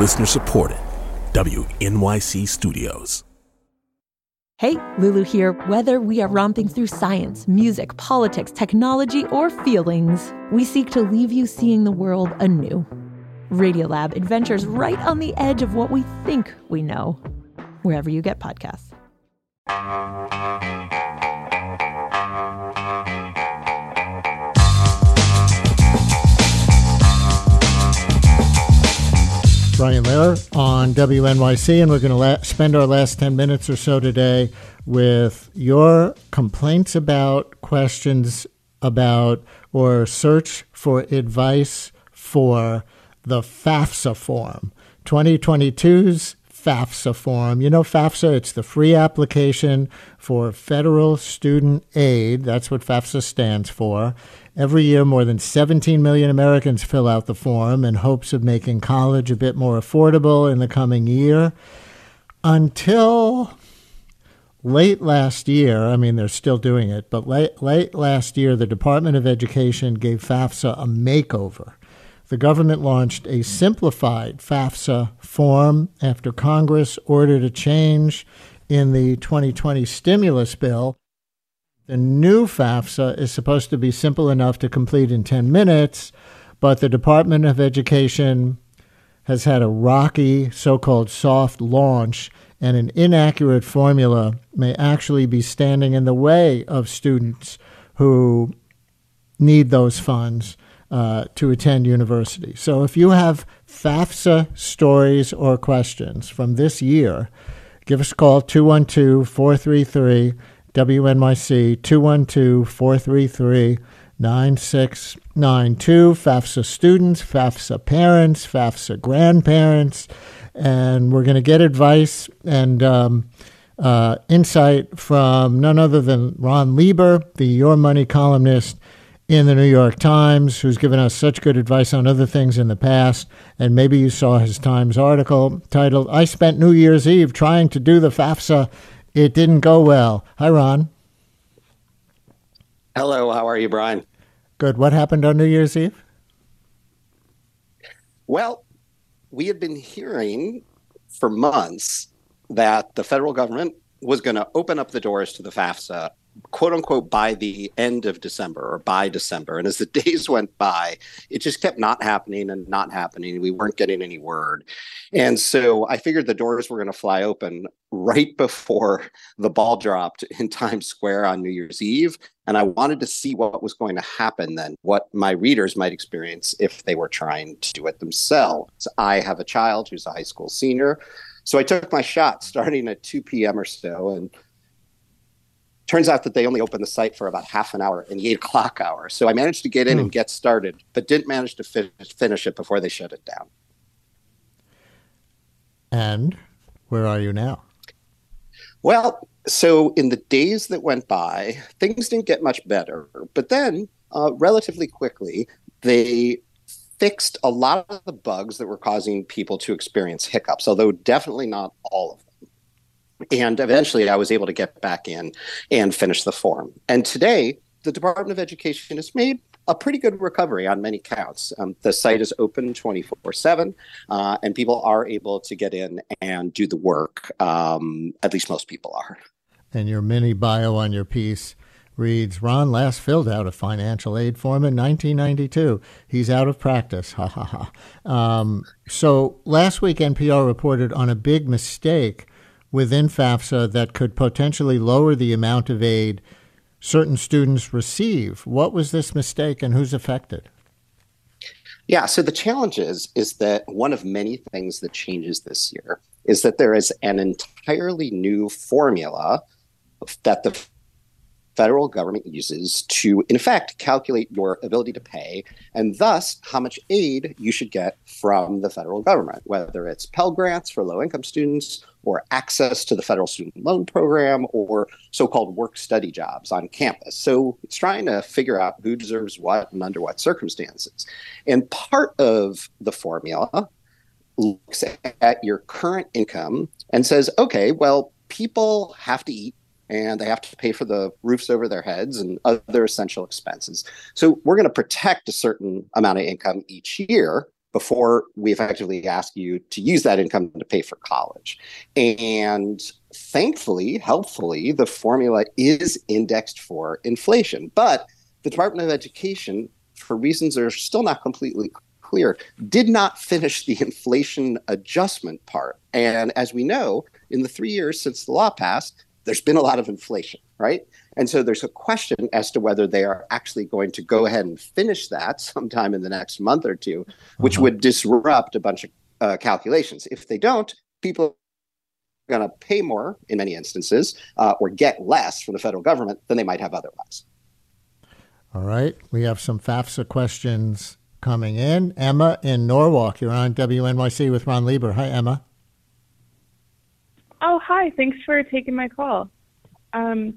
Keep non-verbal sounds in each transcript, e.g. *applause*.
Listener supported. WNYC Studios. Hey, Lulu here. Whether we are romping through science, music, politics, technology, or feelings, we seek to leave you seeing the world anew. Radiolab adventures right on the edge of what we think we know, wherever you get podcasts. Brian Lehrer on WNYC, and we're going to la- spend our last 10 minutes or so today with your complaints about, questions about, or search for advice for the FAFSA form. 2022's FAFSA form. You know, FAFSA, it's the free application for federal student aid. That's what FAFSA stands for. Every year, more than 17 million Americans fill out the form in hopes of making college a bit more affordable in the coming year. Until late last year, I mean, they're still doing it, but late, late last year, the Department of Education gave FAFSA a makeover. The government launched a simplified FAFSA form after Congress ordered a change in the 2020 stimulus bill. The new FAFSA is supposed to be simple enough to complete in 10 minutes, but the Department of Education has had a rocky so called soft launch, and an inaccurate formula may actually be standing in the way of students who need those funds uh, to attend university. So if you have FAFSA stories or questions from this year, give us a call 212 433 WNYC 212 433 9692. FAFSA students, FAFSA parents, FAFSA grandparents. And we're going to get advice and um, uh, insight from none other than Ron Lieber, the Your Money columnist in the New York Times, who's given us such good advice on other things in the past. And maybe you saw his Times article titled, I Spent New Year's Eve Trying to Do the FAFSA. It Didn't Go Well. Hi, Ron. Hello, how are you, Brian? Good. What happened on New Year's Eve? Well, we had been hearing for months that the federal government was going to open up the doors to the FAFSA quote unquote by the end of December or by December. And as the *laughs* days went by, it just kept not happening and not happening. We weren't getting any word. And so I figured the doors were going to fly open right before the ball dropped in Times Square on New Year's Eve. And I wanted to see what was going to happen then, what my readers might experience if they were trying to do it themselves. I have a child who's a high school senior. So I took my shot starting at 2 p.m. or so. And turns out that they only opened the site for about half an hour in the eight o'clock hour. So I managed to get in hmm. and get started, but didn't manage to finish, finish it before they shut it down. And where are you now? Well, so in the days that went by, things didn't get much better. But then, uh, relatively quickly, they fixed a lot of the bugs that were causing people to experience hiccups, although definitely not all of them and eventually I was able to get back in and finish the form. And today, the Department of Education has made a pretty good recovery on many counts. Um, the site is open 24 uh, 7, and people are able to get in and do the work. Um, at least most people are. And your mini bio on your piece reads Ron last filled out a financial aid form in 1992. He's out of practice. *laughs* Ha ha ha. Um, so last week, NPR reported on a big mistake within FAFSA that could potentially lower the amount of aid certain students receive. What was this mistake and who's affected? Yeah, so the challenge is, is that one of many things that changes this year is that there is an entirely new formula that the federal government uses to, in effect, calculate your ability to pay and thus how much aid you should get from the federal government, whether it's Pell Grants for low income students or access to the federal student loan program or so called work study jobs on campus. So it's trying to figure out who deserves what and under what circumstances. And part of the formula looks at your current income and says, okay, well, people have to eat and they have to pay for the roofs over their heads and other essential expenses. So we're going to protect a certain amount of income each year before we effectively ask you to use that income to pay for college. And thankfully, helpfully, the formula is indexed for inflation. But the Department of Education, for reasons that are still not completely clear, did not finish the inflation adjustment part. And as we know, in the three years since the law passed, there's been a lot of inflation, right? And so there's a question as to whether they are actually going to go ahead and finish that *laughs* sometime in the next month or two, which uh-huh. would disrupt a bunch of uh, calculations. If they don't, people are going to pay more in many instances uh, or get less from the federal government than they might have otherwise. All right. We have some FAFSA questions coming in. Emma in Norwalk, you're on WNYC with Ron Lieber. Hi, Emma. Oh, hi. Thanks for taking my call. Um,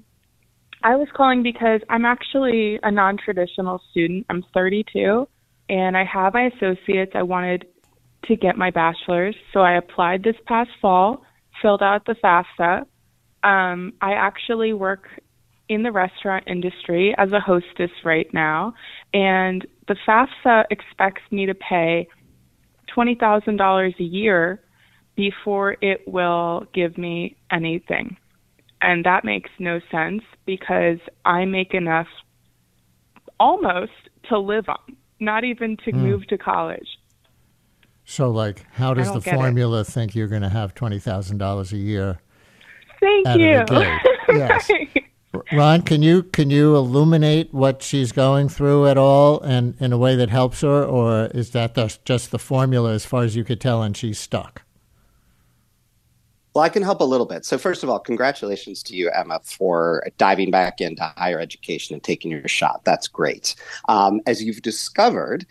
I was calling because I'm actually a non traditional student. I'm 32 and I have my associates. I wanted to get my bachelor's, so I applied this past fall, filled out the FAFSA. Um, I actually work in the restaurant industry as a hostess right now, and the FAFSA expects me to pay $20,000 a year before it will give me anything. And that makes no sense because I make enough almost to live on, not even to mm. move to college. So, like, how does the formula it. think you're going to have $20,000 a year? Thank you. *laughs* yes. Ron, can you can you illuminate what she's going through at all, and in a way that helps her, or is that the, just the formula as far as you could tell, and she's stuck? Well, I can help a little bit. So, first of all, congratulations to you, Emma, for diving back into higher education and taking your shot. That's great. Um, as you've discovered,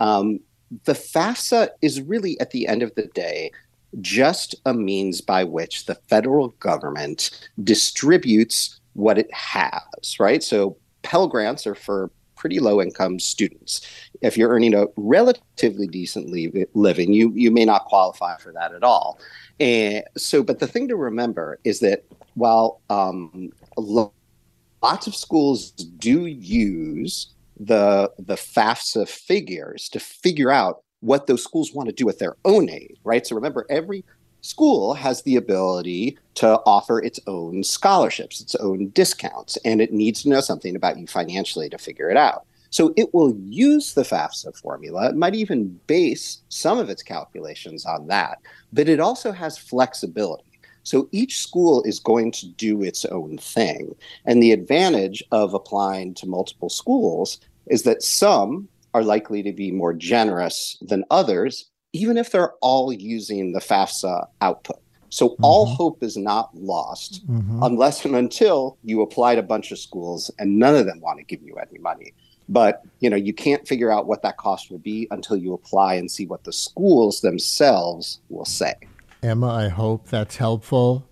um, the FAFSA is really, at the end of the day, just a means by which the federal government distributes what it has, right? So, Pell Grants are for pretty low income students. If you're earning a relatively decent living, you, you may not qualify for that at all. And so, but the thing to remember is that while um, lots of schools do use the the FAFSA figures to figure out what those schools want to do with their own aid, right? So remember, every school has the ability to offer its own scholarships, its own discounts, and it needs to know something about you financially to figure it out. So it will use the FAFSA formula. It might even base some of its calculations on that, but it also has flexibility. So each school is going to do its own thing. And the advantage of applying to multiple schools is that some are likely to be more generous than others, even if they're all using the FAFSA output. So mm-hmm. all hope is not lost mm-hmm. unless and until you apply to a bunch of schools and none of them want to give you any money but you know you can't figure out what that cost will be until you apply and see what the schools themselves will say. Emma i hope that's helpful.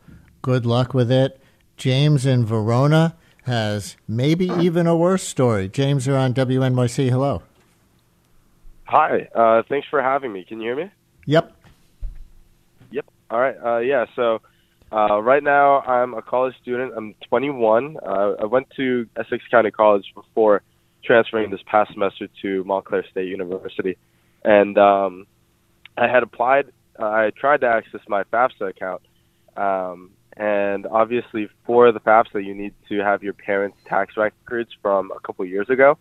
Good luck with it. James in verona has maybe even a worse story. James you're on wnyc hello. Hi. Uh, thanks for having me. Can you hear me? Yep. Yep. All right. Uh, yeah so uh, right now i'm a college student. I'm 21 uh, i went to essex county college before transferring this past semester to Montclair State University, and um, I had applied. Uh, I tried to access my FAFSA account, um, and obviously for the FAFSA, you need to have your parents' tax records from a couple of years ago.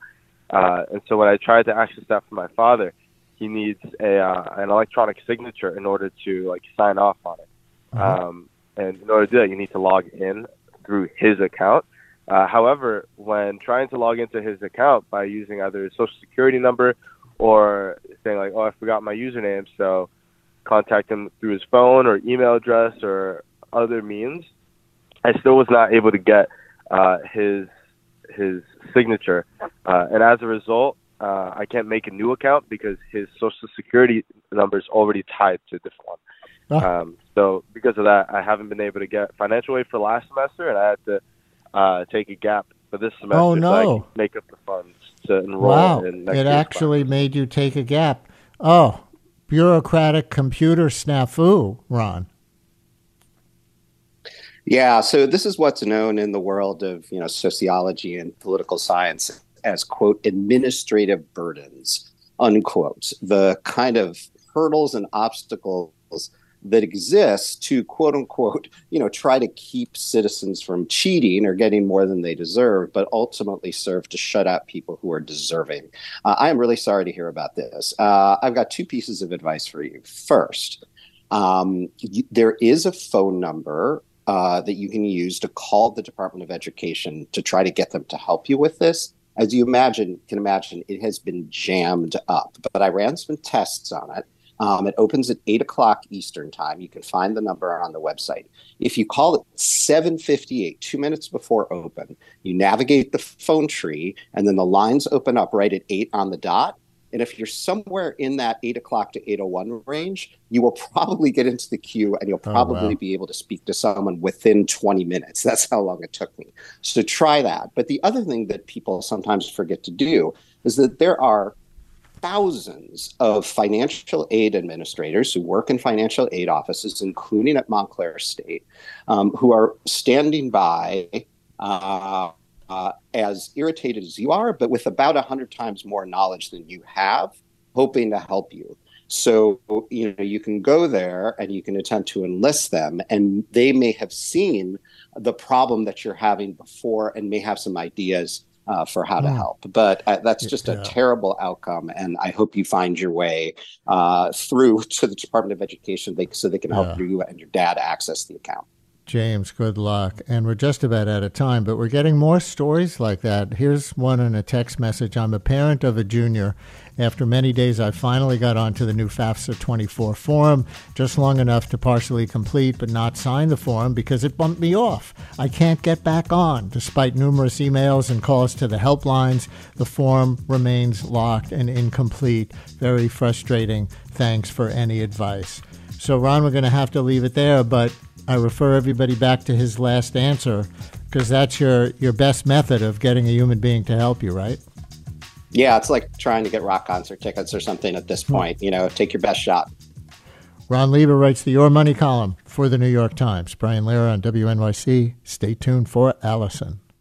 Uh, and so when I tried to access that for my father, he needs a uh, an electronic signature in order to like sign off on it. Mm-hmm. Um, and in order to do that, you need to log in through his account. Uh, however, when trying to log into his account by using either his social security number or saying like, "Oh, I forgot my username," so contact him through his phone or email address or other means, I still was not able to get uh, his his signature, uh, and as a result, uh, I can't make a new account because his social security number is already tied to this one. Oh. Um, so because of that, I haven't been able to get financial aid for last semester, and I had to uh, take a gap for this semester oh, no. so I can make up the funds to enroll wow. in next It actually class. made you take a gap. Oh, bureaucratic computer snafu, Ron. Yeah, so this is what's known in the world of you know sociology and political science as quote administrative burdens. unquote, the kind of hurdles and obstacles that exists to quote unquote, you know, try to keep citizens from cheating or getting more than they deserve, but ultimately serve to shut out people who are deserving. Uh, I am really sorry to hear about this. Uh, I've got two pieces of advice for you. First, um, there is a phone number uh, that you can use to call the Department of Education to try to get them to help you with this. As you imagine, can imagine, it has been jammed up. But I ran some tests on it. Um, it opens at eight o'clock Eastern time. You can find the number on the website. If you call it 7:58, two minutes before open, you navigate the phone tree, and then the lines open up right at eight on the dot. And if you're somewhere in that eight o'clock to 801 range, you will probably get into the queue and you'll probably oh, wow. be able to speak to someone within 20 minutes. *laughs* That's how long it took me. So try that. But the other thing that people sometimes forget to do is that there are thousands of financial aid administrators who work in financial aid offices, including at Montclair State, um, who are standing by. Uh, uh, as irritated as you are, but with about 100 times more knowledge than you have, hoping to help you. So, you know, you can go there and you can attempt to enlist them, and they may have seen the problem that you're having before and may have some ideas uh, for how to hmm. help. But uh, that's just a terrible outcome, and I hope you find your way uh, through *laughs* to the Department of Education so they can help yeah. you and your dad access the account. James, good luck. And we're just about out of time, but we're getting more stories like that. Here's one in a text message. I'm a parent of a junior. After many days, I finally got onto the new FAFSA 24 form, just long enough to partially complete but not sign the form because it bumped me off. I can't get back on. Despite numerous emails and calls to the helplines, the form remains locked and incomplete. Very frustrating. Thanks for any advice. So, Ron, we're going to have to leave it there, but I refer everybody back to his last answer because that's your, your best method of getting a human being to help you, right? Yeah, it's like trying to get rock concert tickets or something at this hmm. point. You know, take your best shot. Ron Lieber writes the Your Money column for the New York Times. Brian Lehrer on WNYC. Stay tuned for Alison.